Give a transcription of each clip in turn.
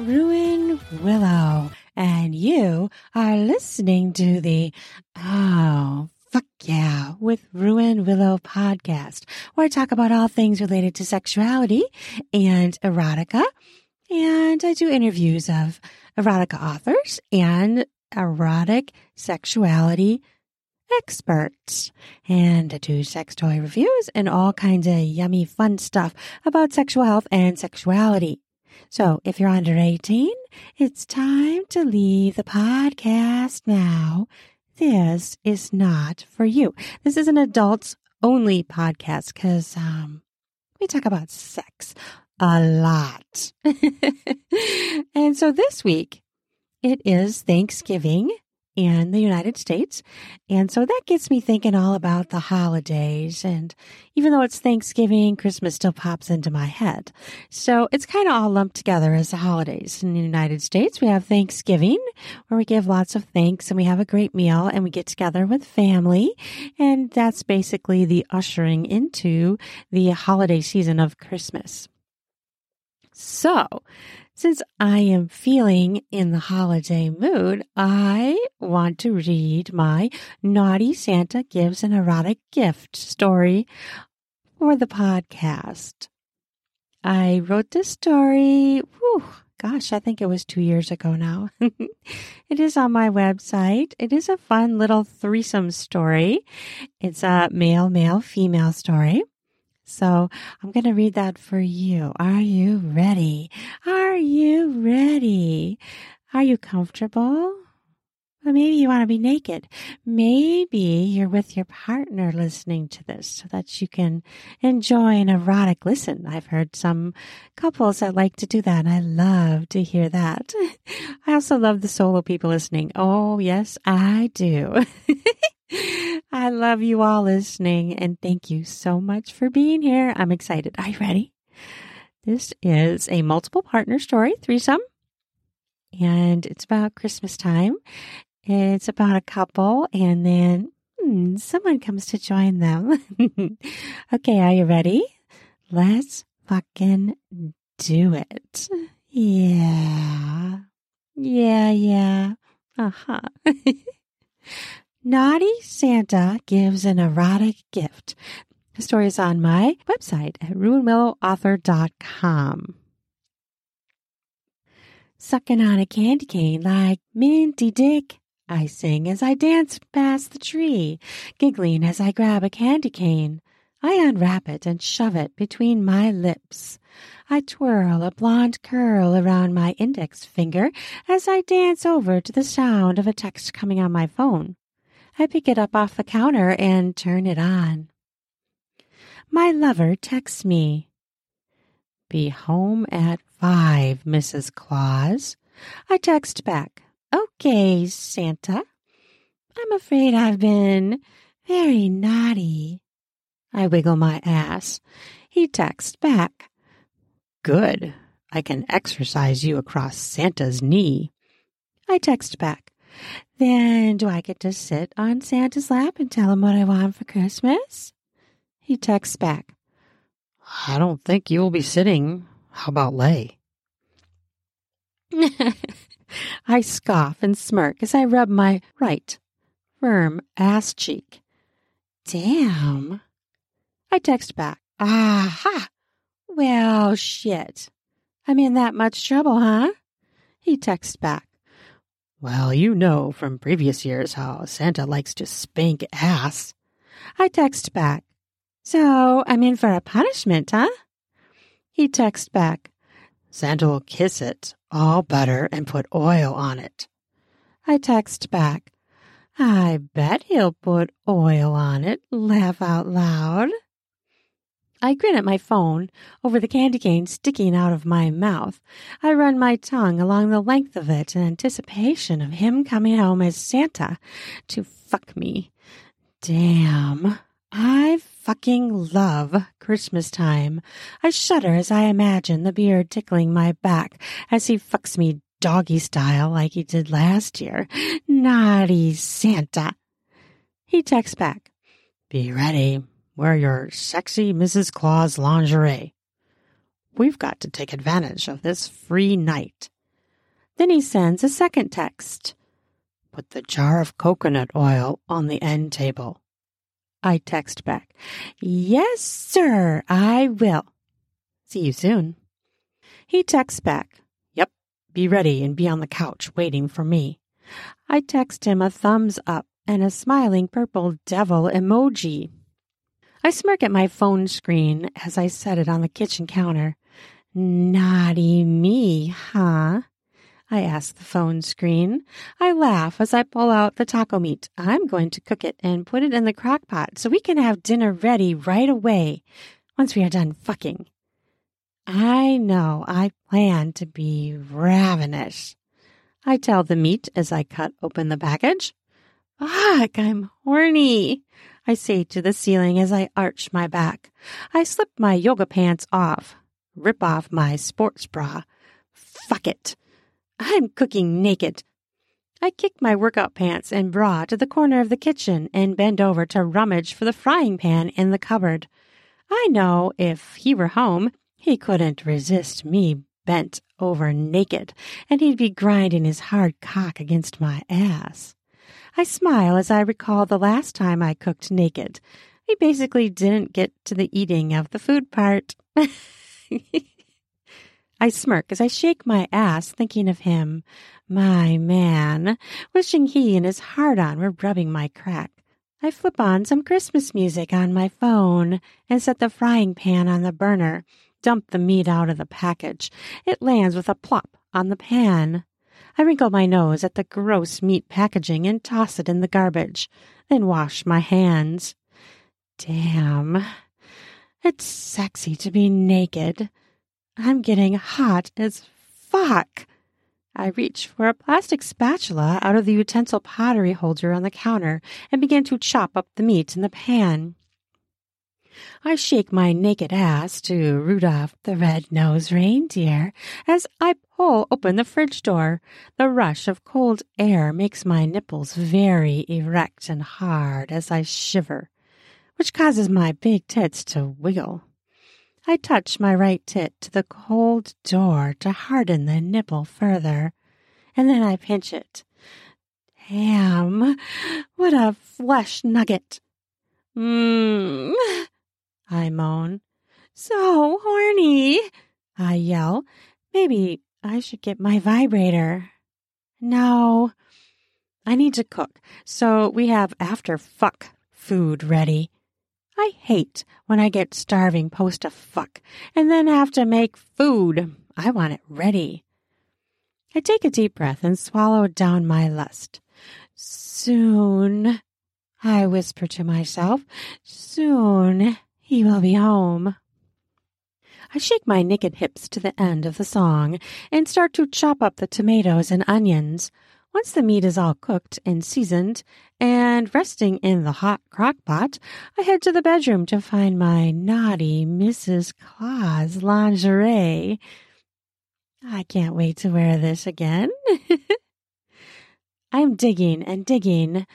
Ruin Willow, and you are listening to the Oh, fuck yeah, with Ruin Willow podcast, where I talk about all things related to sexuality and erotica. And I do interviews of erotica authors and erotic sexuality experts. And I do sex toy reviews and all kinds of yummy fun stuff about sexual health and sexuality. So if you're under 18, it's time to leave the podcast now. This is not for you. This is an adults only podcast because um, we talk about sex a lot. and so this week, it is Thanksgiving in the United States. And so that gets me thinking all about the holidays. And even though it's Thanksgiving, Christmas still pops into my head. So it's kind of all lumped together as the holidays. In the United States, we have Thanksgiving where we give lots of thanks and we have a great meal and we get together with family. And that's basically the ushering into the holiday season of Christmas. So, since I am feeling in the holiday mood, I want to read my Naughty Santa Gives an Erotic Gift story for the podcast. I wrote this story, whew, gosh, I think it was two years ago now. it is on my website. It is a fun little threesome story. It's a male, male, female story. So I'm going to read that for you. Are you ready? Are you ready? Are you comfortable? Or maybe you want to be naked. Maybe you're with your partner listening to this so that you can enjoy an erotic listen. I've heard some couples that like to do that, and I love to hear that. I also love the solo people listening. Oh, yes, I do. I love you all listening and thank you so much for being here. I'm excited. Are you ready? This is a multiple partner story, threesome, and it's about Christmas time. It's about a couple, and then hmm, someone comes to join them. okay, are you ready? Let's fucking do it. Yeah. Yeah, yeah. Uh huh. Naughty Santa gives an erotic gift. The story is on my website at ruinwillowauthor.com. Sucking on a candy cane like Minty Dick, I sing as I dance past the tree, giggling as I grab a candy cane. I unwrap it and shove it between my lips. I twirl a blonde curl around my index finger as I dance over to the sound of a text coming on my phone. I pick it up off the counter and turn it on. My lover texts me. Be home at five, Mrs. Claus. I text back. Okay, Santa. I'm afraid I've been very naughty. I wiggle my ass. He texts back. Good. I can exercise you across Santa's knee. I text back. Then do I get to sit on Santa's lap and tell him what I want for Christmas? He texts back. I don't think you'll be sitting. How about lay? I scoff and smirk as I rub my right, firm ass cheek. Damn. I text back. Aha! Well, shit. I'm in that much trouble, huh? He texts back. Well, you know from previous years how Santa likes to spank ass. I text back. So I'm in for a punishment, huh? He texts back. Santa will kiss it, all butter, and put oil on it. I text back. I bet he'll put oil on it. Laugh out loud. I grin at my phone over the candy cane sticking out of my mouth. I run my tongue along the length of it in anticipation of him coming home as Santa to fuck me. Damn. I fucking love Christmas time. I shudder as I imagine the beard tickling my back as he fucks me doggy style like he did last year. Naughty Santa. He texts back. Be ready. Wear your sexy Mrs. Claus lingerie. We've got to take advantage of this free night. Then he sends a second text. Put the jar of coconut oil on the end table. I text back, Yes, sir, I will. See you soon. He texts back, Yep, be ready and be on the couch waiting for me. I text him a thumbs up and a smiling purple devil emoji. I smirk at my phone screen as I set it on the kitchen counter. Naughty me, huh? I ask the phone screen. I laugh as I pull out the taco meat. I'm going to cook it and put it in the crock pot so we can have dinner ready right away once we are done fucking. I know I plan to be ravenous. I tell the meat as I cut open the package. Fuck, I'm horny. I say to the ceiling as I arch my back. I slip my yoga pants off, rip off my sports bra. Fuck it. I'm cooking naked. I kick my workout pants and bra to the corner of the kitchen and bend over to rummage for the frying pan in the cupboard. I know if he were home, he couldn't resist me bent over naked, and he'd be grinding his hard cock against my ass. I smile as I recall the last time I cooked naked. We basically didn't get to the eating of the food part. I smirk as I shake my ass, thinking of him, my man, wishing he and his hard on were rubbing my crack. I flip on some Christmas music on my phone and set the frying pan on the burner, dump the meat out of the package. It lands with a plop on the pan. I wrinkle my nose at the gross meat packaging and toss it in the garbage, then wash my hands. Damn. It's sexy to be naked. I'm getting hot as fuck. I reach for a plastic spatula out of the utensil pottery holder on the counter and begin to chop up the meat in the pan. I shake my naked ass to Rudolph the red-nosed reindeer as I pull open the fridge door. The rush of cold air makes my nipples very erect and hard as I shiver, which causes my big tits to wiggle. I touch my right tit to the cold door to harden the nipple further, and then I pinch it. Damn, what a flesh nugget! Mmm. I moan. So horny, I yell. Maybe I should get my vibrator. No, I need to cook, so we have after fuck food ready. I hate when I get starving post a fuck and then have to make food. I want it ready. I take a deep breath and swallow down my lust. Soon, I whisper to myself, soon he will be home. I shake my naked hips to the end of the song and start to chop up the tomatoes and onions. Once the meat is all cooked and seasoned and resting in the hot crock pot, I head to the bedroom to find my naughty Mrs. Claus lingerie. I can't wait to wear this again. I'm digging and digging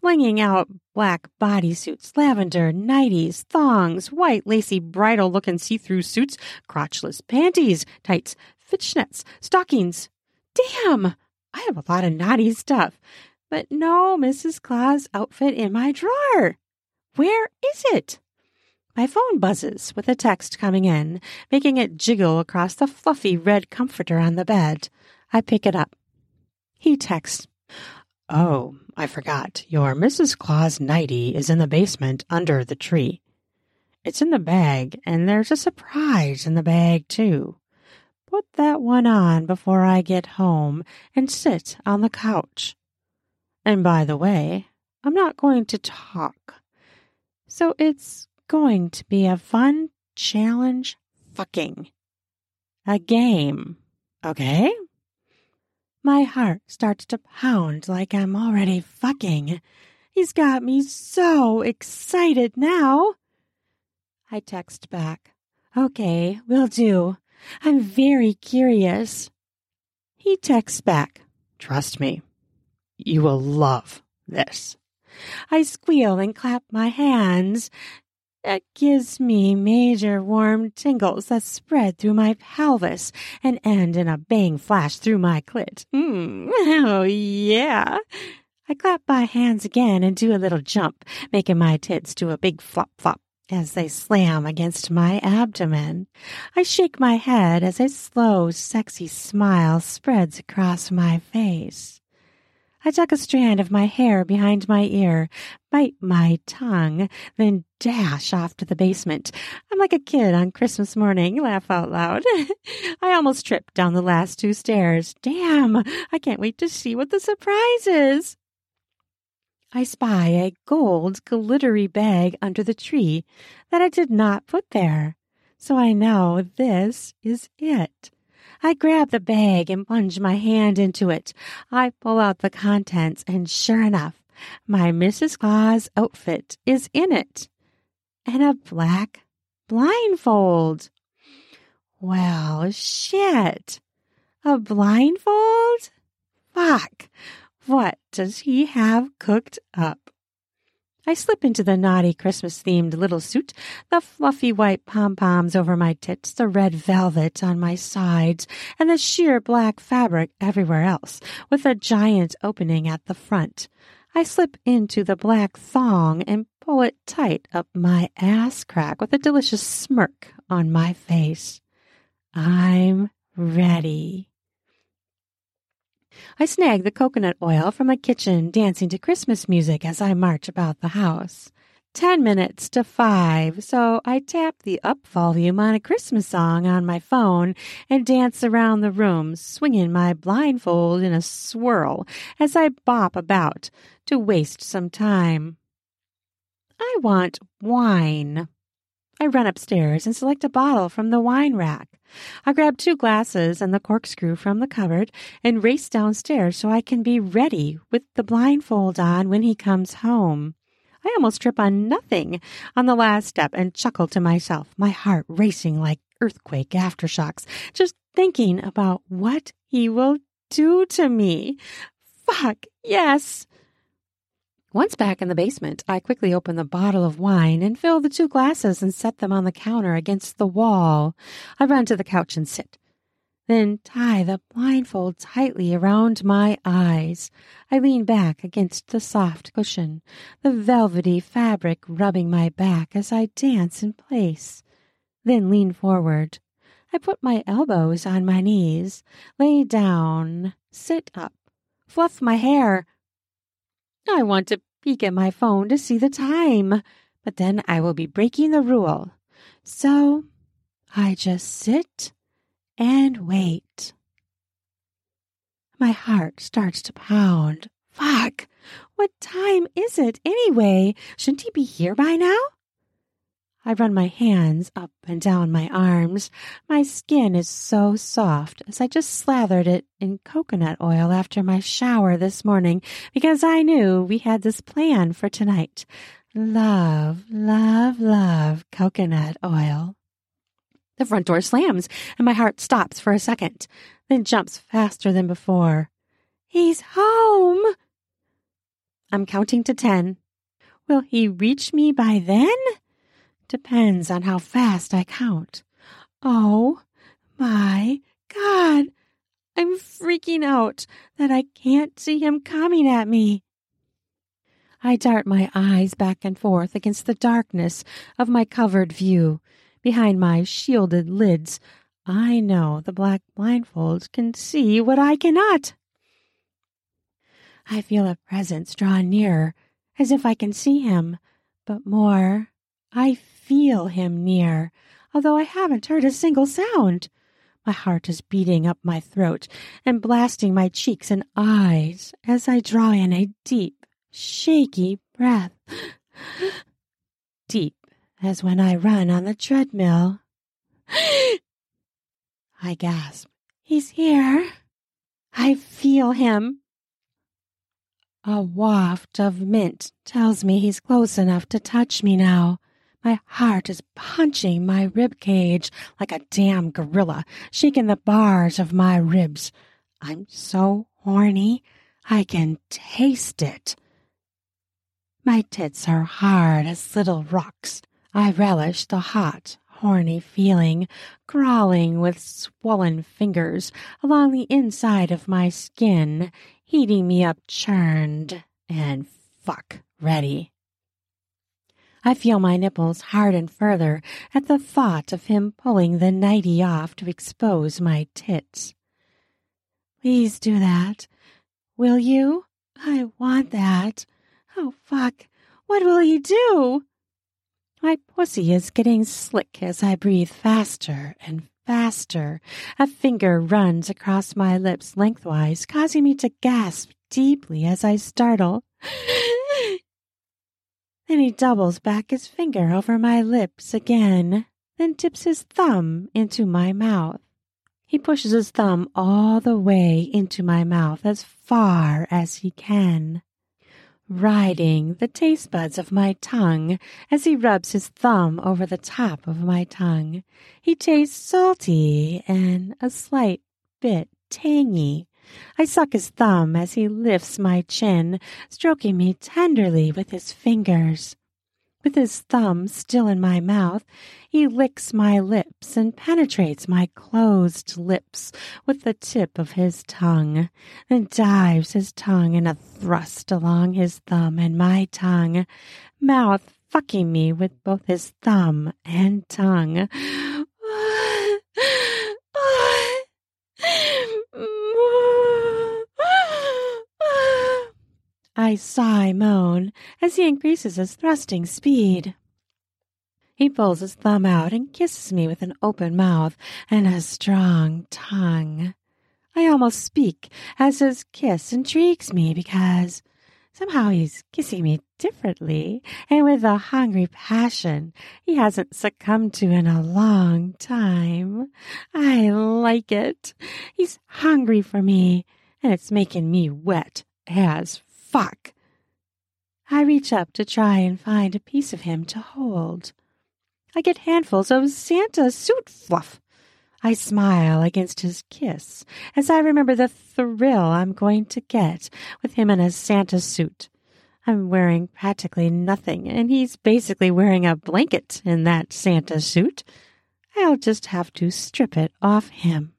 flinging out black bodysuits, lavender nighties, thongs, white lacy bridal looking see through suits, crotchless panties, tights, fishnets, stockings. Damn! I have a lot of naughty stuff, but no Mrs. Claus outfit in my drawer. Where is it? My phone buzzes with a text coming in, making it jiggle across the fluffy red comforter on the bed. I pick it up. He texts, Oh, I forgot. Your Mrs. Claus nightie is in the basement under the tree. It's in the bag, and there's a surprise in the bag, too. Put that one on before I get home and sit on the couch. And by the way, I'm not going to talk. So it's going to be a fun challenge fucking. A game. Okay? My heart starts to pound like I'm already fucking. He's got me so excited now. I text back. Okay, will do. I'm very curious. He texts back. Trust me. You will love this. I squeal and clap my hands. It gives me major warm tingles that spread through my pelvis and end in a bang flash through my clit. Mmm, oh yeah. I clap my hands again and do a little jump, making my tits do a big flop flop as they slam against my abdomen. I shake my head as a slow, sexy smile spreads across my face. I tuck a strand of my hair behind my ear, bite my tongue, then dash off to the basement. I'm like a kid on Christmas morning, laugh out loud. I almost tripped down the last two stairs. Damn, I can't wait to see what the surprise is. I spy a gold glittery bag under the tree that I did not put there. So I know this is it. I grab the bag and plunge my hand into it. I pull out the contents, and sure enough, my Mrs. Claus outfit is in it. And a black blindfold. Well, shit. A blindfold? Fuck. What does he have cooked up? I slip into the naughty Christmas themed little suit, the fluffy white pom poms over my tits, the red velvet on my sides, and the sheer black fabric everywhere else, with a giant opening at the front. I slip into the black thong and pull it tight up my ass crack with a delicious smirk on my face. I'm ready. I snag the coconut oil from my kitchen, dancing to Christmas music as I march about the house. Ten minutes to five, so I tap the up volume on a Christmas song on my phone and dance around the room, swinging my blindfold in a swirl as I bop about to waste some time. I want wine. I run upstairs and select a bottle from the wine rack. I grab two glasses and the corkscrew from the cupboard and race downstairs so I can be ready with the blindfold on when he comes home. I almost trip on nothing on the last step and chuckle to myself, my heart racing like earthquake aftershocks, just thinking about what he will do to me. Fuck, yes. Once back in the basement, I quickly open the bottle of wine and fill the two glasses and set them on the counter against the wall. I run to the couch and sit. Then tie the blindfold tightly around my eyes. I lean back against the soft cushion, the velvety fabric rubbing my back as I dance in place. Then lean forward. I put my elbows on my knees, lay down, sit up, fluff my hair, I want to peek at my phone to see the time, but then I will be breaking the rule. So I just sit and wait. My heart starts to pound. Fuck! What time is it anyway? Shouldn't he be here by now? I run my hands up and down my arms. My skin is so soft as I just slathered it in coconut oil after my shower this morning because I knew we had this plan for tonight. Love, love, love coconut oil. The front door slams and my heart stops for a second, then jumps faster than before. He's home! I'm counting to ten. Will he reach me by then? Depends on how fast I count. Oh my God! I'm freaking out that I can't see him coming at me. I dart my eyes back and forth against the darkness of my covered view. Behind my shielded lids, I know the black blindfold can see what I cannot. I feel a presence draw nearer, as if I can see him, but more, I feel him near, although I haven't heard a single sound. My heart is beating up my throat and blasting my cheeks and eyes as I draw in a deep, shaky breath. deep as when I run on the treadmill. I gasp. He's here. I feel him. A waft of mint tells me he's close enough to touch me now. My heart is punching my rib cage like a damn gorilla, shaking the bars of my ribs. I'm so horny, I can taste it. My tits are hard as little rocks. I relish the hot, horny feeling crawling with swollen fingers along the inside of my skin, heating me up churned and fuck ready. I feel my nipples harden further at the thought of him pulling the nightie off to expose my tits. Please do that. Will you? I want that. Oh, fuck. What will he do? My pussy is getting slick as I breathe faster and faster. A finger runs across my lips lengthwise, causing me to gasp deeply as I startle. Then he doubles back his finger over my lips again, then dips his thumb into my mouth. He pushes his thumb all the way into my mouth as far as he can riding the taste buds of my tongue as he rubs his thumb over the top of my tongue. He tastes salty and a slight bit tangy. I suck his thumb as he lifts my chin, stroking me tenderly with his fingers. With his thumb still in my mouth, he licks my lips and penetrates my closed lips with the tip of his tongue, then dives his tongue in a thrust along his thumb and my tongue, mouth fucking me with both his thumb and tongue. I sigh moan as he increases his thrusting speed. He pulls his thumb out and kisses me with an open mouth and a strong tongue. I almost speak as his kiss intrigues me because somehow he's kissing me differently and with a hungry passion he hasn't succumbed to in a long time. I like it. He's hungry for me and it's making me wet as fuck. I reach up to try and find a piece of him to hold. I get handfuls of Santa suit fluff. I smile against his kiss as I remember the thrill I'm going to get with him in a Santa suit. I'm wearing practically nothing, and he's basically wearing a blanket in that Santa suit. I'll just have to strip it off him.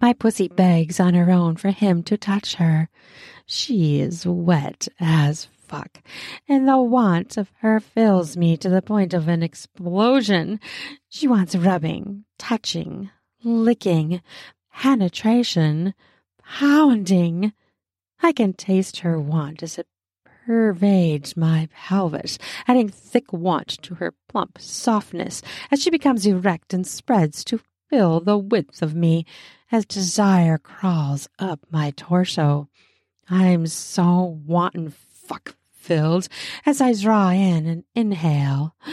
My pussy begs on her own for him to touch her. She is wet as fuck, and the want of her fills me to the point of an explosion. She wants rubbing, touching, licking, penetration, pounding. I can taste her want as it pervades my pelvis, adding thick want to her plump softness as she becomes erect and spreads to fill the width of me as desire crawls up my torso. I'm so wanton fuck filled as I draw in and inhale.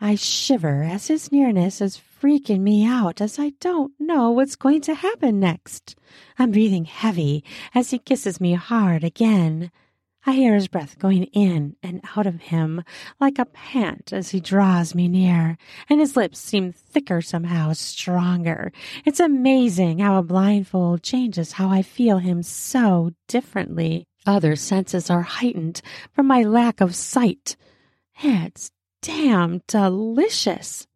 I shiver as his nearness is freaking me out as I don't know what's going to happen next. I'm breathing heavy as he kisses me hard again. I hear his breath going in and out of him like a pant as he draws me near, and his lips seem thicker somehow, stronger. It's amazing how a blindfold changes how I feel him so differently. Other senses are heightened from my lack of sight. It's damn delicious.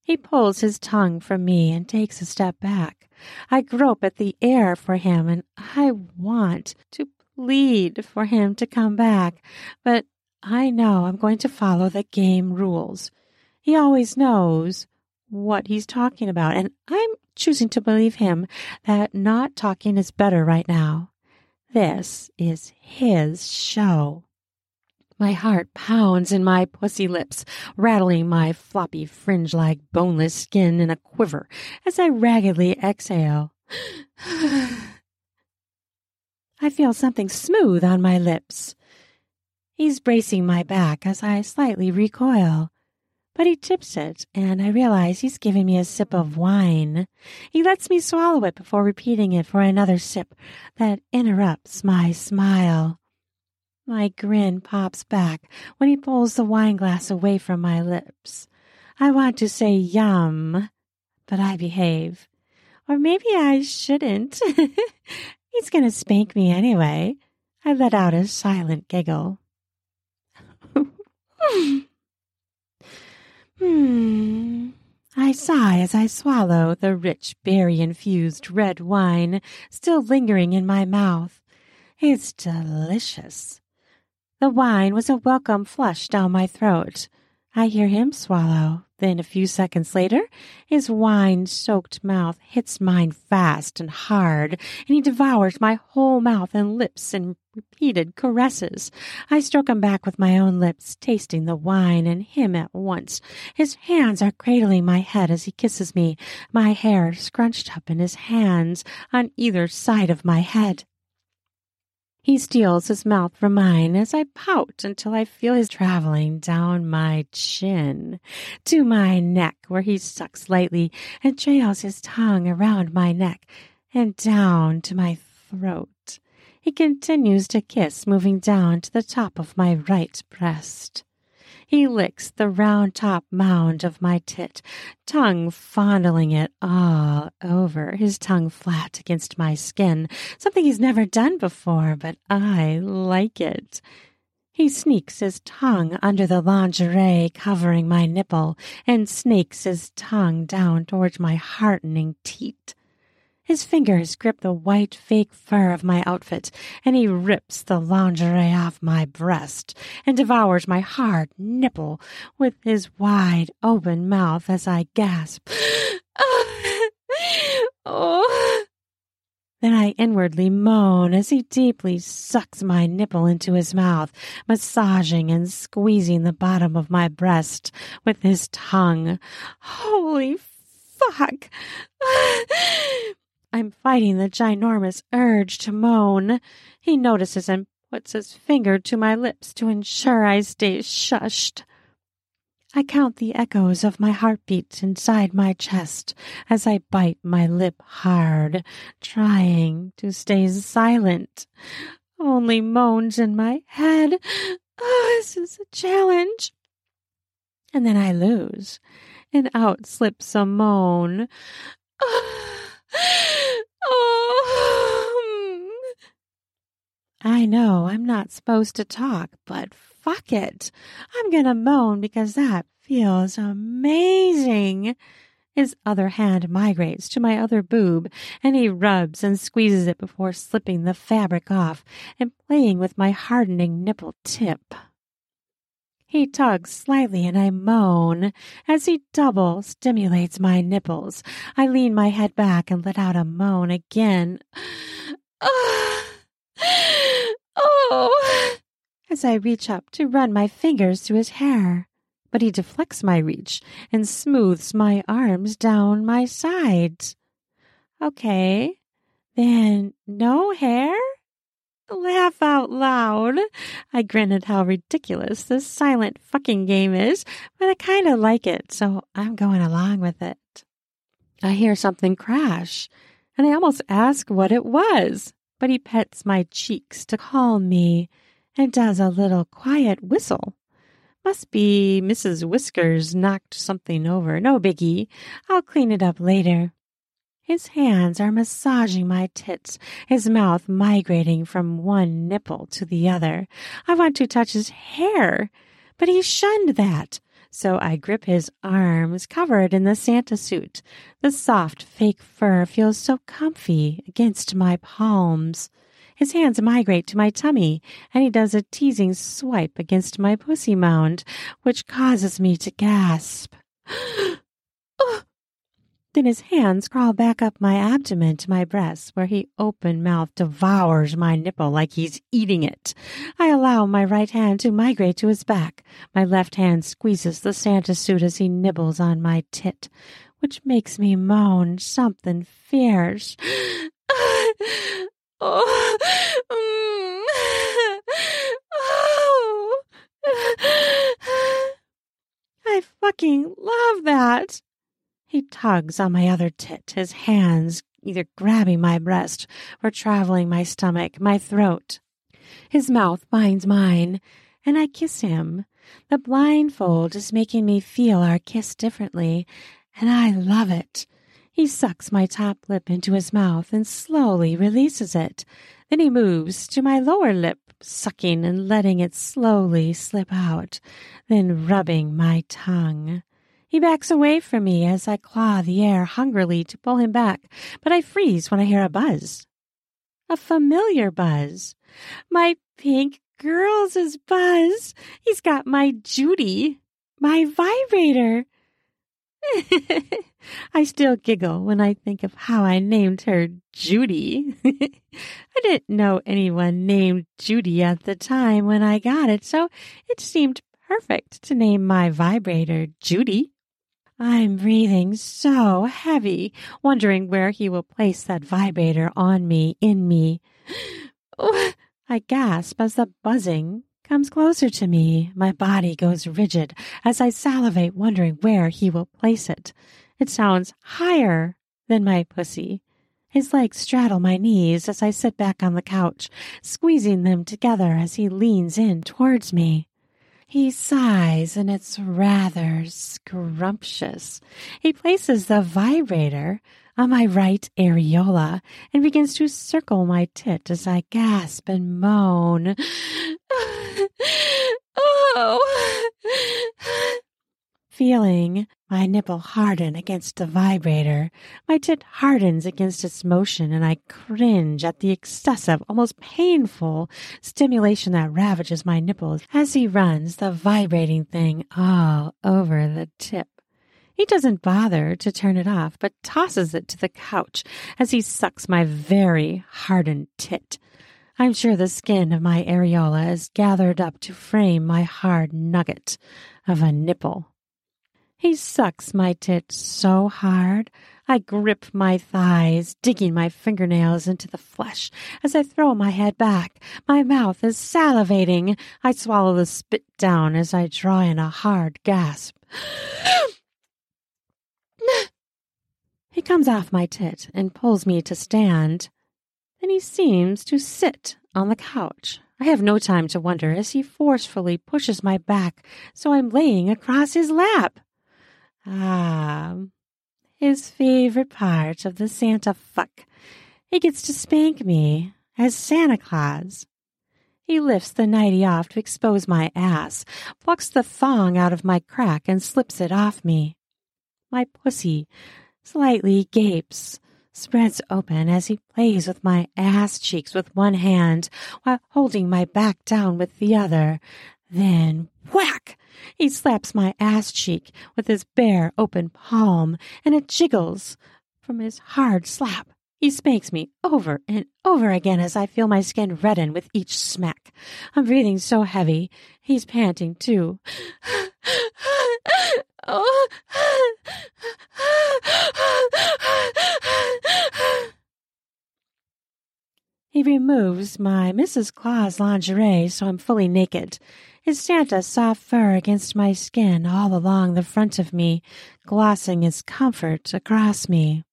He pulls his tongue from me and takes a step back. I grope at the air for him, and I want to plead for him to come back, but I know I'm going to follow the game rules. He always knows what he's talking about, and I'm choosing to believe him that not talking is better right now. This is his show. My heart pounds in my pussy lips, rattling my floppy fringe like boneless skin in a quiver as I raggedly exhale. I feel something smooth on my lips. He's bracing my back as I slightly recoil. But he tips it, and I realize he's giving me a sip of wine. He lets me swallow it before repeating it for another sip that interrupts my smile. My grin pops back when he pulls the wine glass away from my lips. I want to say yum, but I behave. Or maybe I shouldn't. He's going to spank me anyway. I let out a silent giggle. Hmm. I sigh as I swallow the rich berry infused red wine still lingering in my mouth. It's delicious. The wine was a welcome flush down my throat. I hear him swallow. Then, a few seconds later, his wine soaked mouth hits mine fast and hard, and he devours my whole mouth and lips in repeated caresses. I stroke him back with my own lips, tasting the wine and him at once. His hands are cradling my head as he kisses me, my hair scrunched up in his hands on either side of my head. He steals his mouth from mine as I pout until I feel his traveling down my chin to my neck, where he sucks lightly and trails his tongue around my neck and down to my throat. He continues to kiss, moving down to the top of my right breast. He licks the round top mound of my tit, tongue fondling it all over, his tongue flat against my skin, something he's never done before, but I like it. He sneaks his tongue under the lingerie covering my nipple and snakes his tongue down towards my heartening teat. His fingers grip the white fake fur of my outfit, and he rips the lingerie off my breast and devours my hard nipple with his wide open mouth as I gasp. oh. Then I inwardly moan as he deeply sucks my nipple into his mouth, massaging and squeezing the bottom of my breast with his tongue. Holy fuck! I'm fighting the ginormous urge to moan. He notices and puts his finger to my lips to ensure I stay shushed. I count the echoes of my heartbeat inside my chest as I bite my lip hard, trying to stay silent. Only moans in my head. Oh, this is a challenge. And then I lose, and out slips a moan. Oh. Oh. I know I'm not supposed to talk, but fuck it. I'm gonna moan because that feels amazing. His other hand migrates to my other boob, and he rubs and squeezes it before slipping the fabric off and playing with my hardening nipple tip. He tugs slightly and I moan. As he double stimulates my nipples, I lean my head back and let out a moan again. oh! oh! As I reach up to run my fingers through his hair. But he deflects my reach and smooths my arms down my sides. Okay, then no hair? Laugh out loud. I at how ridiculous this silent fucking game is, but I kind of like it, so I'm going along with it. I hear something crash, and I almost ask what it was, but he pets my cheeks to calm me and does a little quiet whistle. Must be Mrs. Whiskers knocked something over. No biggie. I'll clean it up later. His hands are massaging my tits, his mouth migrating from one nipple to the other. I want to touch his hair, but he shunned that. So I grip his arms covered in the Santa suit. The soft fake fur feels so comfy against my palms. His hands migrate to my tummy, and he does a teasing swipe against my pussy mound, which causes me to gasp. Oh, Then his hands crawl back up my abdomen to my breast, where he open mouth devours my nipple like he's eating it. I allow my right hand to migrate to his back. My left hand squeezes the Santa suit as he nibbles on my tit, which makes me moan something fierce. oh. Mm. oh. I fucking love that. He tugs on my other tit, his hands either grabbing my breast or traveling my stomach, my throat. His mouth binds mine, and I kiss him. The blindfold is making me feel our kiss differently, and I love it. He sucks my top lip into his mouth and slowly releases it. Then he moves to my lower lip, sucking and letting it slowly slip out, then rubbing my tongue. He backs away from me as I claw the air hungrily to pull him back, but I freeze when I hear a buzz. A familiar buzz. My pink girls' buzz. He's got my Judy, my vibrator. I still giggle when I think of how I named her Judy. I didn't know anyone named Judy at the time when I got it, so it seemed perfect to name my vibrator Judy. I'm breathing so heavy, wondering where he will place that vibrator on me, in me. I gasp as the buzzing comes closer to me. My body goes rigid as I salivate, wondering where he will place it. It sounds higher than my pussy. His legs straddle my knees as I sit back on the couch, squeezing them together as he leans in towards me. He sighs, and it's rather scrumptious. He places the vibrator on my right areola and begins to circle my tit as I gasp and moan. oh! Feeling my nipple hardens against the vibrator, my tit hardens against its motion, and I cringe at the excessive, almost painful stimulation that ravages my nipples as he runs the vibrating thing all over the tip. He doesn't bother to turn it off, but tosses it to the couch as he sucks my very hardened tit. I'm sure the skin of my areola is gathered up to frame my hard nugget of a nipple. He sucks my tit so hard, I grip my thighs, digging my fingernails into the flesh as I throw my head back. My mouth is salivating. I swallow the spit down as I draw in a hard gasp. he comes off my tit and pulls me to stand. Then he seems to sit on the couch. I have no time to wonder as he forcefully pushes my back so I'm laying across his lap. Ah, his favorite part of the Santa fuck. He gets to spank me as Santa Claus. He lifts the nightie off to expose my ass, plucks the thong out of my crack, and slips it off me. My pussy slightly gapes, spreads open as he plays with my ass cheeks with one hand while holding my back down with the other. Then whack! He slaps my ass cheek with his bare, open palm, and it jiggles from his hard slap. He spanks me over and over again as I feel my skin redden with each smack. I'm breathing so heavy. He's panting too. He removes my Mrs. Claus lingerie so I'm fully naked. His Santa soft fur against my skin all along the front of me, glossing his comfort across me.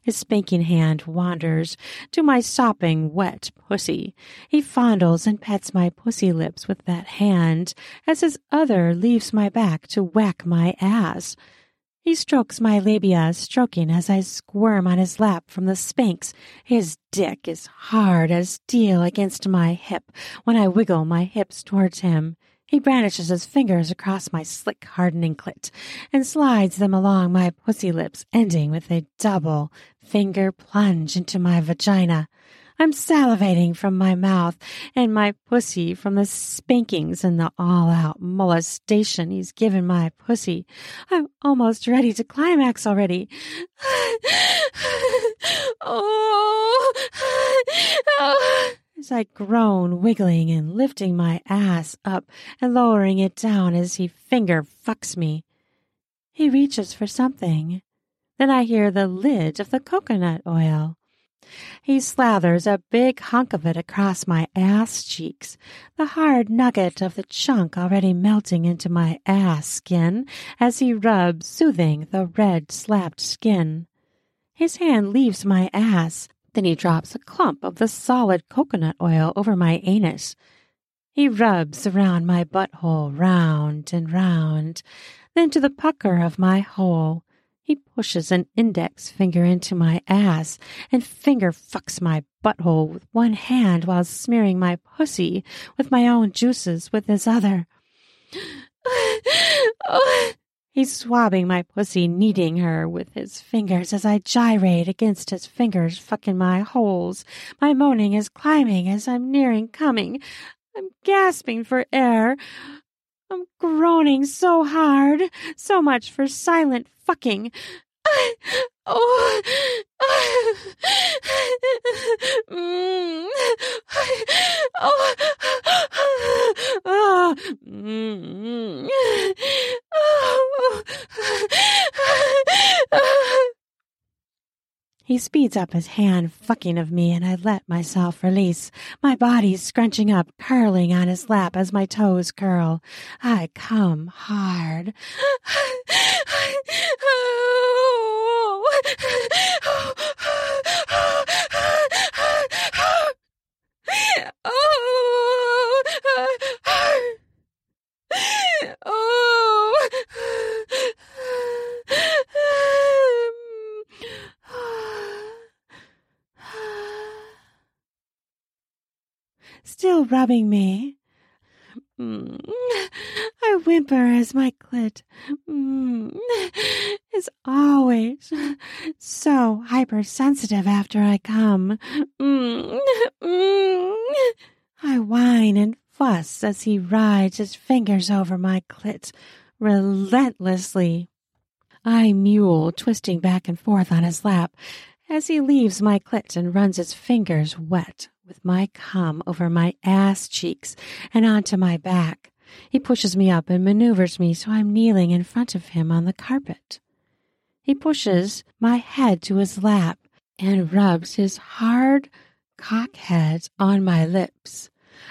His spanking hand wanders to my sopping, wet pussy. He fondles and pets my pussy lips with that hand as his other leaves my back to whack my ass. He strokes my labia, stroking as I squirm on his lap from the spanks. His dick is hard as steel against my hip when I wiggle my hips towards him. He brandishes his fingers across my slick, hardening clit and slides them along my pussy lips, ending with a double finger plunge into my vagina. I'm salivating from my mouth and my pussy from the spankings and the all out molestation he's given my pussy. I'm almost ready to climax already. oh. oh, oh. As I groan, wiggling and lifting my ass up and lowering it down as he finger fucks me. He reaches for something. Then I hear the lid of the coconut oil. He slathers a big hunk of it across my ass cheeks, the hard nugget of the chunk already melting into my ass skin as he rubs, soothing the red slapped skin. His hand leaves my ass, then he drops a clump of the solid coconut oil over my anus. He rubs around my butthole round and round, then to the pucker of my hole. He pushes an index finger into my ass and finger fucks my butthole with one hand while smearing my pussy with my own juices with his other. Oh, He's swabbing my pussy, kneading her with his fingers as I gyrate against his fingers, fucking my holes. My moaning is climbing as I'm nearing coming. I'm gasping for air. I'm groaning so hard. So much for silent fucking. Oh. Mm. Oh. Oh. Mm. He speeds up his hand, fucking of me, and I let myself release. My body scrunching up, curling on his lap as my toes curl. I come hard. Still rubbing me. Mm. I whimper as my clit mm, is always so hypersensitive after I come. Mm, mm. I whine and fuss as he rides his fingers over my clit relentlessly. I mewl, twisting back and forth on his lap as he leaves my clit and runs his fingers wet with my cum over my ass cheeks and onto my back. He pushes me up and maneuvers me so I'm kneeling in front of him on the carpet. He pushes my head to his lap and rubs his hard cock head on my lips.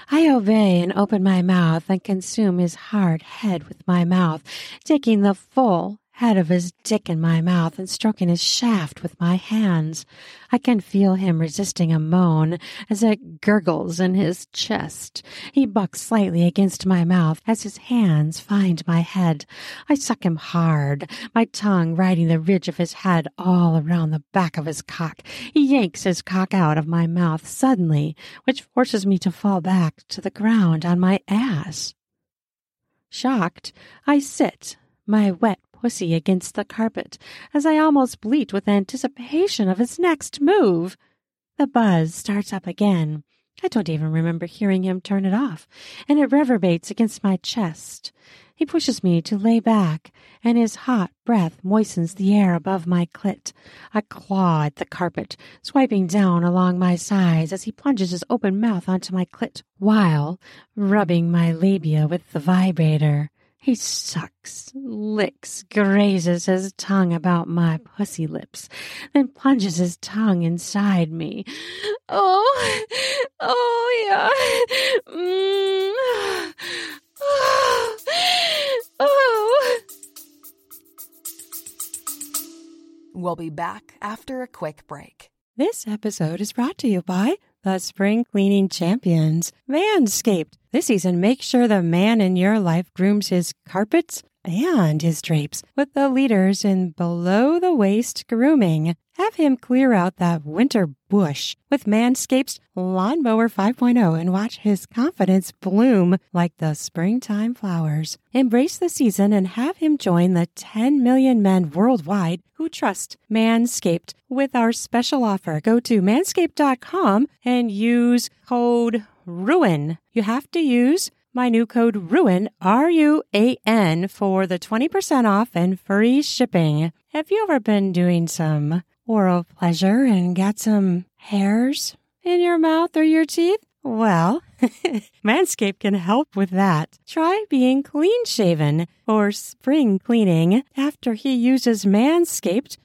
I obey and open my mouth and consume his hard head with my mouth, taking the full head of his dick in my mouth and stroking his shaft with my hands. I can feel him resisting a moan as it gurgles in his chest. He bucks slightly against my mouth as his hands find my head. I suck him hard, my tongue riding the ridge of his head all around the back of his cock. He yanks his cock out of my mouth suddenly, which forces me to fall back to the ground on my ass. Shocked, I sit, my wet pussy against the carpet as I almost bleat with anticipation of his next move. The buzz starts up again. I don't even remember hearing him turn it off, and it reverberates against my chest. He pushes me to lay back, and his hot breath moistens the air above my clit. I claw at the carpet, swiping down along my sides as he plunges his open mouth onto my clit, while rubbing my labia with the vibrator. He sucks, licks, grazes his tongue about my pussy lips, then plunges his tongue inside me. Oh, oh, yeah. Mm. Oh, oh. We'll be back after a quick break. This episode is brought to you by the spring cleaning champions, Manscaped. This season, make sure the man in your life grooms his carpets and his drapes with the leaders in below the waist grooming. Have him clear out that winter bush with Manscaped's Lawnmower 5.0 and watch his confidence bloom like the springtime flowers. Embrace the season and have him join the 10 million men worldwide who trust Manscaped with our special offer. Go to manscaped.com and use code RUAN. You have to use my new code RUAN, R U A N, for the 20% off and free shipping. Have you ever been doing some oral pleasure and got some hairs in your mouth or your teeth? Well, Manscaped can help with that. Try being clean shaven or spring cleaning. After he uses Manscaped,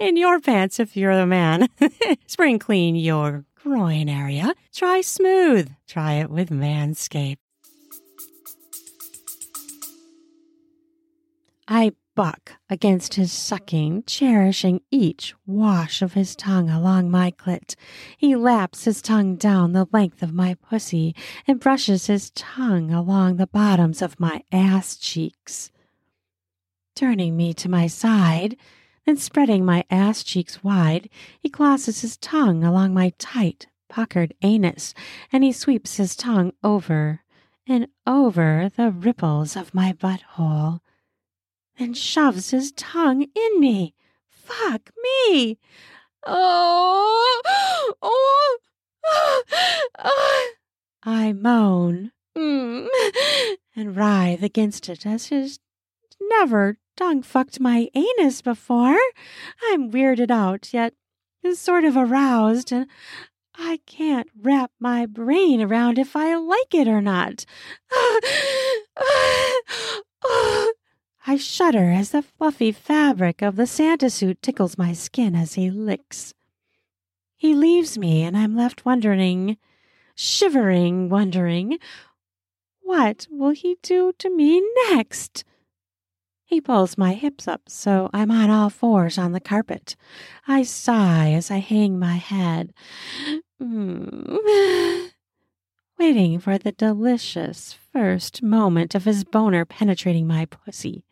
In your pants if you're the man. spring clean your groin area. Try smooth. Try it with Manscaped. I buck against his sucking, cherishing each wash of his tongue along my clit. He laps his tongue down the length of my pussy and brushes his tongue along the bottoms of my ass cheeks. Turning me to my side, then spreading my ass cheeks wide, he crosses his tongue along my tight, puckered anus, and he sweeps his tongue over and over the ripples of my butthole and shoves his tongue in me. Fuck me. Oh, oh, oh. I moan mm, and writhe against it as his never tongue fucked my anus before. I'm weirded out, yet sort of aroused, and I can't wrap my brain around if I like it or not. I shudder as the fluffy fabric of the Santa suit tickles my skin as he licks. He leaves me, and I'm left wondering, shivering, wondering, what will he do to me next? He pulls my hips up so I'm on all fours on the carpet. I sigh as I hang my head. Mm. Waiting for the delicious first moment of his boner penetrating my pussy.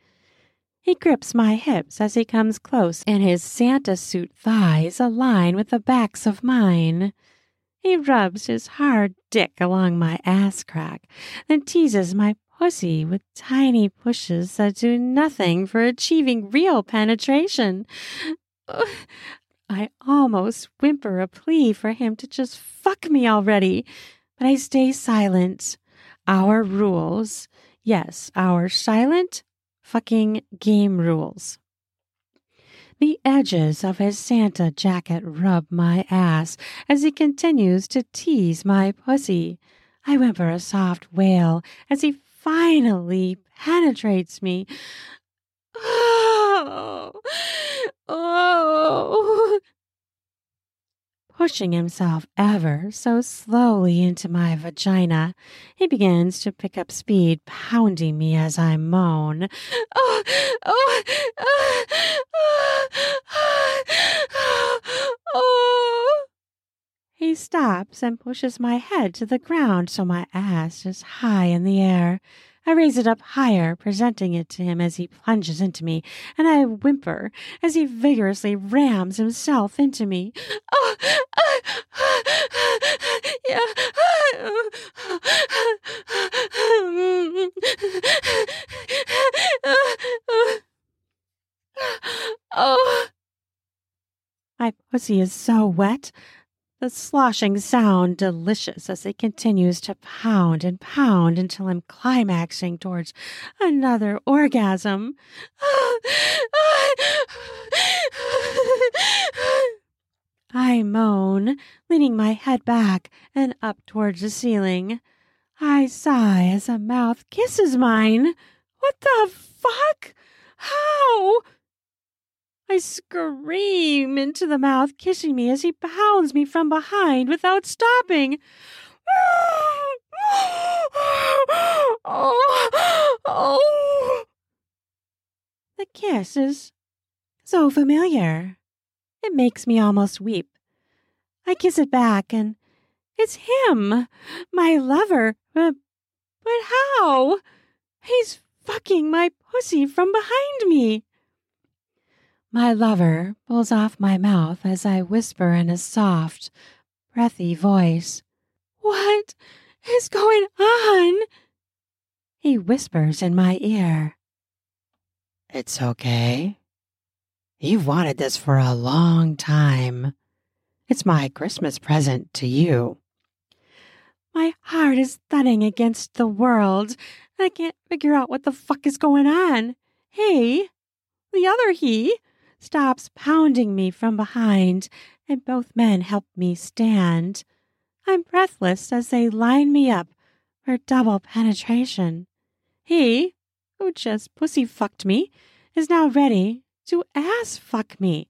He grips my hips as he comes close, and his Santa suit thighs align with the backs of mine. He rubs his hard dick along my ass crack, then teases my pussy with tiny pushes that do nothing for achieving real penetration. I almost whimper a plea for him to just fuck me already, but I stay silent. Our rules, yes, our silent fucking game rules. The edges of his Santa jacket rub my ass as he continues to tease my pussy. I whimper a soft wail as he finally penetrates me. Oh, oh pushing himself ever so slowly into my vagina. He begins to pick up speed, pounding me as I moan. Oh, oh, oh, oh, oh. He stops and pushes my head to the ground so my ass is high in the air. I raise it up higher, presenting it to him as he plunges into me, and I whimper as he vigorously rams himself into me. Oh, uh, yeah. oh. My pussy is so wet the sloshing sound delicious as it continues to pound and pound until I'm climaxing towards another orgasm. I moan, leaning my head back and up towards the ceiling. I sigh as a mouth kisses mine. What the fuck? How? I scream into the mouth, kissing me as he pounds me from behind without stopping. The kiss is so familiar. It makes me almost weep. I kiss it back, and it's him, my lover. But, but how? He's fucking my pussy from behind me. My lover pulls off my mouth as I whisper in a soft, breathy voice, What is going on? He whispers in my ear, It's okay. You've wanted this for a long time. It's my Christmas present to you. My heart is thudding against the world. I can't figure out what the fuck is going on. Hey, the other he stops pounding me from behind, and both men help me stand. I'm breathless as they line me up for double penetration. He, who just pussy fucked me, is now ready to ass fuck me,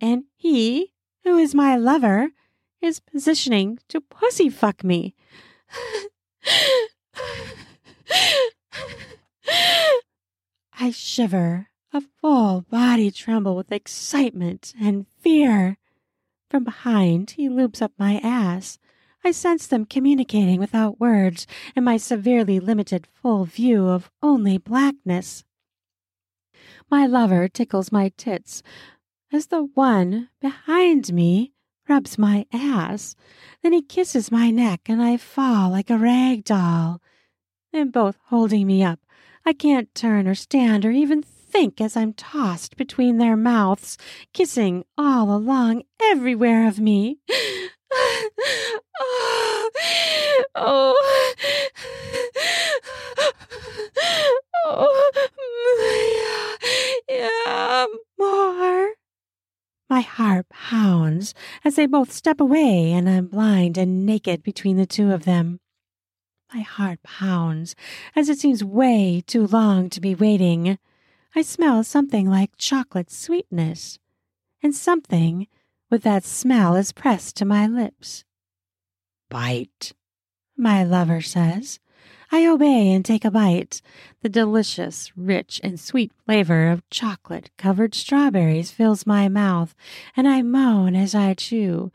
and he, who is my lover, is positioning to pussy fuck me. I shiver, a full body tremble with excitement and fear. From behind, he loops up my ass. I sense them communicating without words in my severely limited full view of only blackness. My lover tickles my tits as the one behind me rubs my ass. Then he kisses my neck and I fall like a rag doll. They're both holding me up. I can't turn or stand or even think as I'm tossed between their mouths, kissing all along everywhere of me. oh, oh, oh, yeah, yeah, more. My heart pounds as they both step away, and I'm blind and naked between the two of them. My heart pounds as it seems way too long to be waiting. I smell something like chocolate sweetness, and something with that smell is pressed to my lips. Bite, my lover says. I obey and take a bite. The delicious, rich, and sweet flavor of chocolate covered strawberries fills my mouth, and I moan as I chew.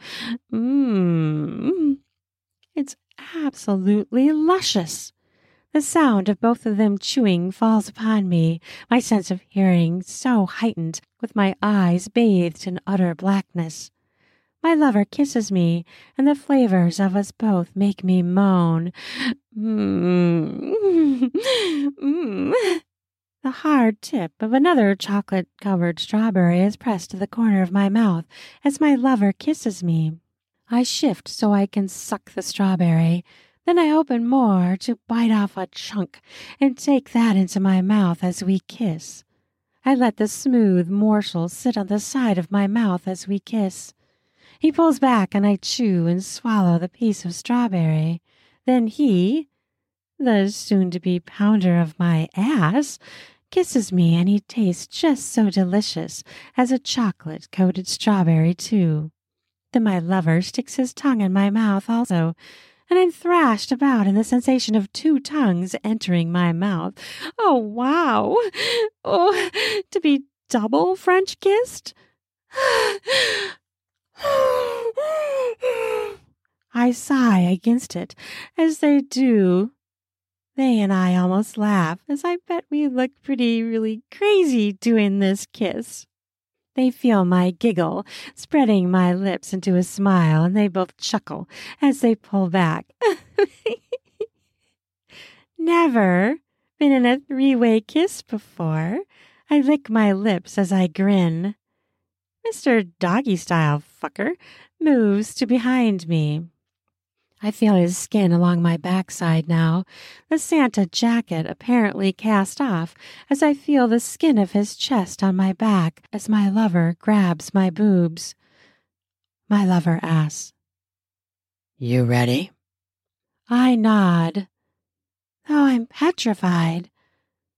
Mmm. It's absolutely luscious. The sound of both of them chewing falls upon me, my sense of hearing so heightened, with my eyes bathed in utter blackness. My lover kisses me, and the flavors of us both make me moan. Mm. Mm. The hard tip of another chocolate covered strawberry is pressed to the corner of my mouth as my lover kisses me. I shift so I can suck the strawberry. Then I open more to bite off a chunk and take that into my mouth as we kiss. I let the smooth morsel sit on the side of my mouth as we kiss. He pulls back and I chew and swallow the piece of strawberry. Then he, the soon to be pounder of my ass, kisses me and he tastes just so delicious as a chocolate coated strawberry, too. Then my lover sticks his tongue in my mouth also, and I'm thrashed about in the sensation of two tongues entering my mouth. Oh, wow! Oh, to be double French kissed? I sigh against it, as they do. They and I almost laugh, as I bet we look pretty really crazy doing this kiss. They feel my giggle, spreading my lips into a smile, and they both chuckle as they pull back. Never been in a three way kiss before. I lick my lips as I grin. Mr. Doggy Style Fucker moves to behind me. I feel his skin along my backside now, the Santa jacket apparently cast off as I feel the skin of his chest on my back as my lover grabs my boobs. My lover asks, You ready? I nod. Though I'm petrified,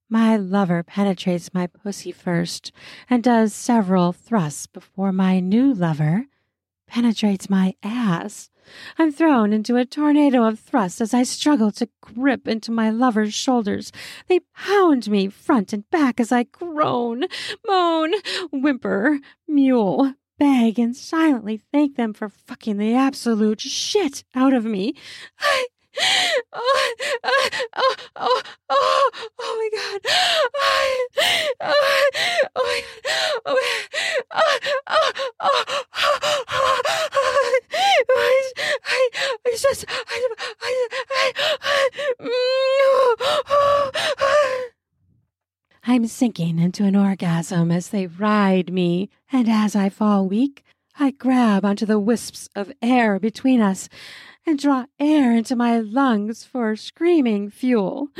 my lover penetrates my pussy first and does several thrusts before my new lover penetrates my ass. I'm thrown into a tornado of thrusts as I struggle to grip into my lover's shoulders. They pound me front and back as I groan, moan, whimper, mewl, beg, and silently thank them for fucking the absolute shit out of me. I oh, oh, oh, oh, oh, oh my god. Oh, oh, oh my god. Oh, oh, oh, oh, oh, oh, I, I just, I, I, I, I'm sinking into an orgasm as they ride me, and as I fall weak, I grab onto the wisps of air between us and draw air into my lungs for screaming fuel.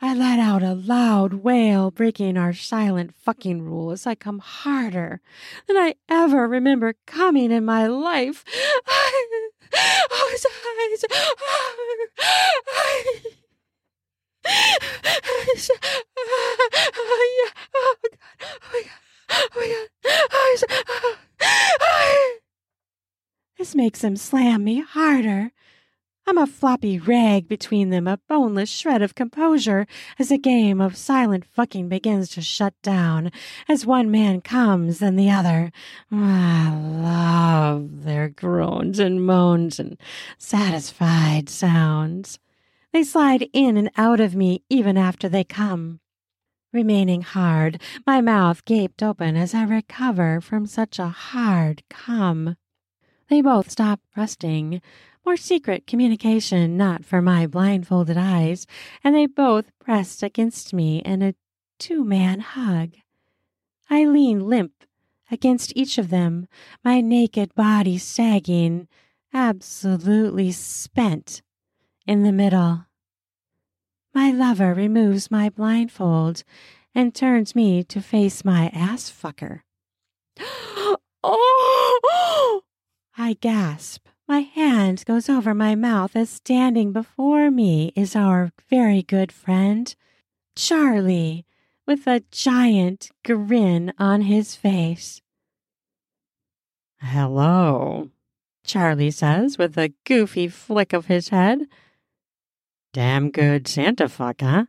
I let out a loud wail, breaking our silent fucking rule as I come harder than I ever remember coming in my life. This makes him slam me harder. I'm a floppy rag between them, a boneless shred of composure, as a game of silent fucking begins to shut down, as one man comes and the other. I love their groans and moans and satisfied sounds. They slide in and out of me even after they come. Remaining hard, my mouth gaped open as I recover from such a hard come. They both stop thrusting, more secret communication not for my blindfolded eyes, and they both pressed against me in a two man hug. I lean limp against each of them, my naked body sagging, absolutely spent, in the middle. My lover removes my blindfold and turns me to face my ass fucker. oh! I gasp. My hand goes over my mouth as standing before me is our very good friend, Charlie, with a giant grin on his face. Hello, Charlie says with a goofy flick of his head. Damn good Santa fuck, huh?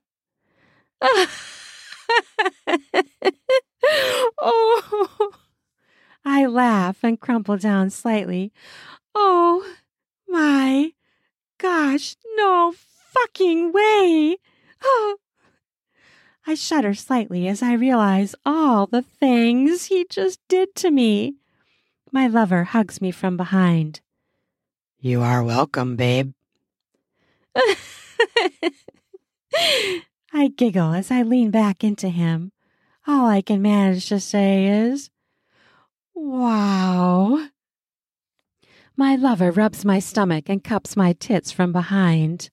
oh, I laugh and crumple down slightly. Oh my gosh, no fucking way. Oh. I shudder slightly as I realize all the things he just did to me. My lover hugs me from behind. You are welcome, babe. I giggle as I lean back into him. All I can manage to say is, Wow. My lover rubs my stomach and cups my tits from behind.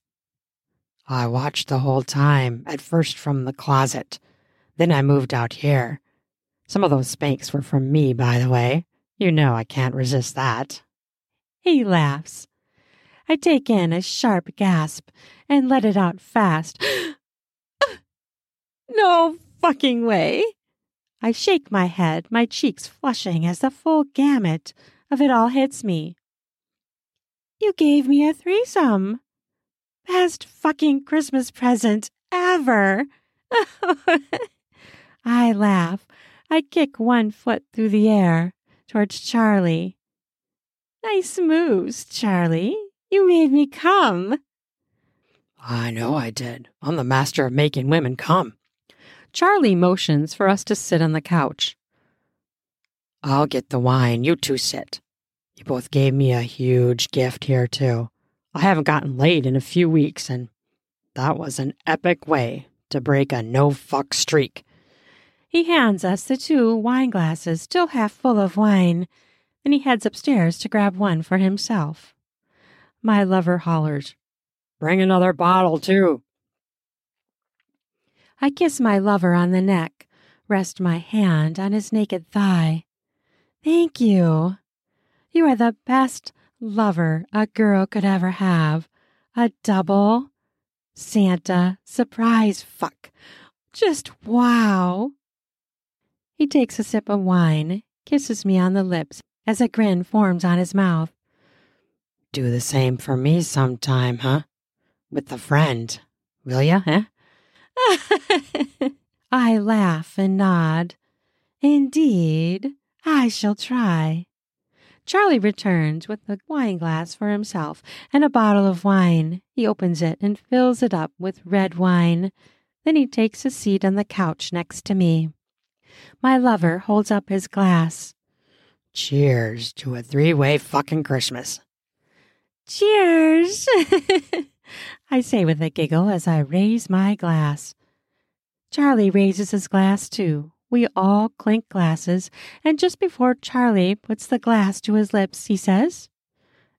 I watched the whole time, at first from the closet. Then I moved out here. Some of those spanks were from me, by the way. You know I can't resist that. He laughs. I take in a sharp gasp and let it out fast. no fucking way. I shake my head, my cheeks flushing as the full gamut of it all hits me. You gave me a threesome. Best fucking Christmas present ever. I laugh. I kick one foot through the air towards Charlie. Nice moves, Charlie. You made me come. I know I did. I'm the master of making women come. Charlie motions for us to sit on the couch. I'll get the wine. You two sit. You both gave me a huge gift here, too. I haven't gotten laid in a few weeks, and that was an epic way to break a no fuck streak. He hands us the two wine glasses, still half full of wine, and he heads upstairs to grab one for himself. My lover hollers, Bring another bottle, too. I kiss my lover on the neck, rest my hand on his naked thigh. Thank you. You are the best lover a girl could ever have. A double Santa surprise fuck. Just wow. He takes a sip of wine, kisses me on the lips as a grin forms on his mouth. Do the same for me sometime, huh? With a friend, will ya, eh? I laugh and nod. Indeed, I shall try. Charlie returns with a wine glass for himself and a bottle of wine. He opens it and fills it up with red wine. Then he takes a seat on the couch next to me. My lover holds up his glass. Cheers to a three way fucking Christmas. Cheers! I say with a giggle as I raise my glass. Charlie raises his glass too. We all clink glasses, and just before Charlie puts the glass to his lips, he says,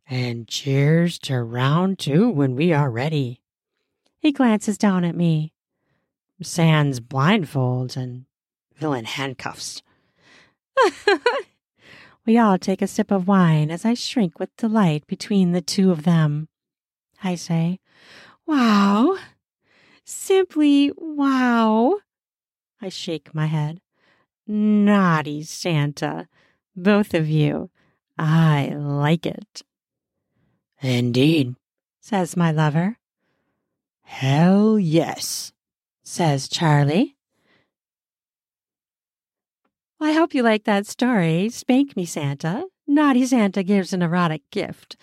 And cheers to round two when we are ready. He glances down at me. Sans blindfolds and villain handcuffs. we all take a sip of wine as I shrink with delight between the two of them. I say, Wow! Simply wow! I shake my head. Naughty Santa, both of you. I like it. Indeed, says my lover. Hell yes, says Charlie. Well, I hope you like that story. Spank me, Santa. Naughty Santa gives an erotic gift.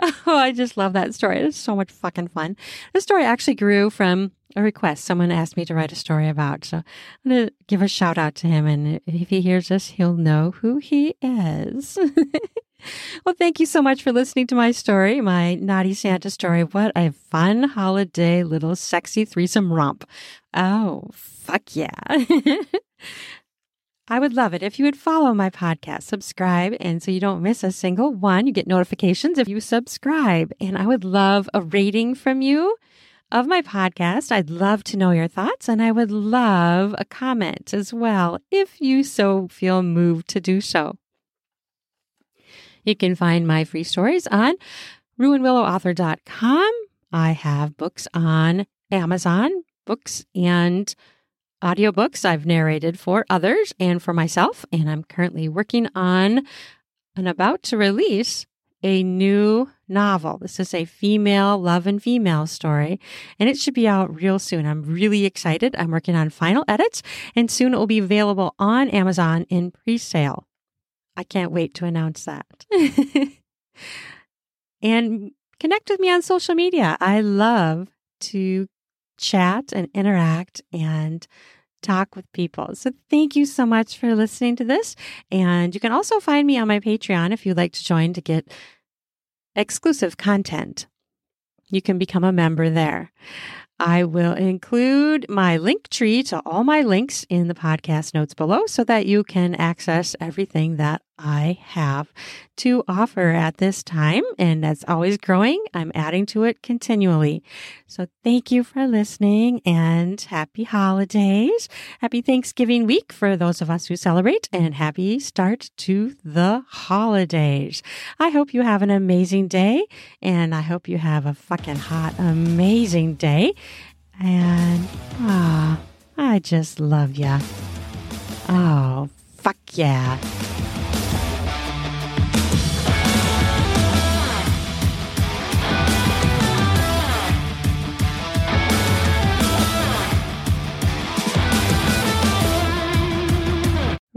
Oh, I just love that story. It's so much fucking fun. The story actually grew from a request someone asked me to write a story about. So I'm going to give a shout out to him. And if he hears this, he'll know who he is. well, thank you so much for listening to my story, my naughty Santa story. What a fun holiday little sexy threesome romp. Oh, fuck yeah. I would love it if you would follow my podcast, subscribe, and so you don't miss a single one. You get notifications if you subscribe. And I would love a rating from you of my podcast. I'd love to know your thoughts, and I would love a comment as well if you so feel moved to do so. You can find my free stories on ruanwillowauthor.com. I have books on Amazon, books and audiobooks I've narrated for others and for myself. And I'm currently working on and about to release a new novel. This is a female love and female story, and it should be out real soon. I'm really excited. I'm working on final edits, and soon it will be available on Amazon in pre sale. I can't wait to announce that. and connect with me on social media. I love to chat and interact and talk with people. So thank you so much for listening to this. And you can also find me on my Patreon if you'd like to join to get exclusive content. You can become a member there. I will include my link tree to all my links in the podcast notes below so that you can access everything that I have to offer at this time. And that's always growing. I'm adding to it continually. So thank you for listening and happy holidays. Happy Thanksgiving week for those of us who celebrate and happy start to the holidays. I hope you have an amazing day and I hope you have a fucking hot, amazing day. And ah, oh, I just love ya. Oh, fuck yeah.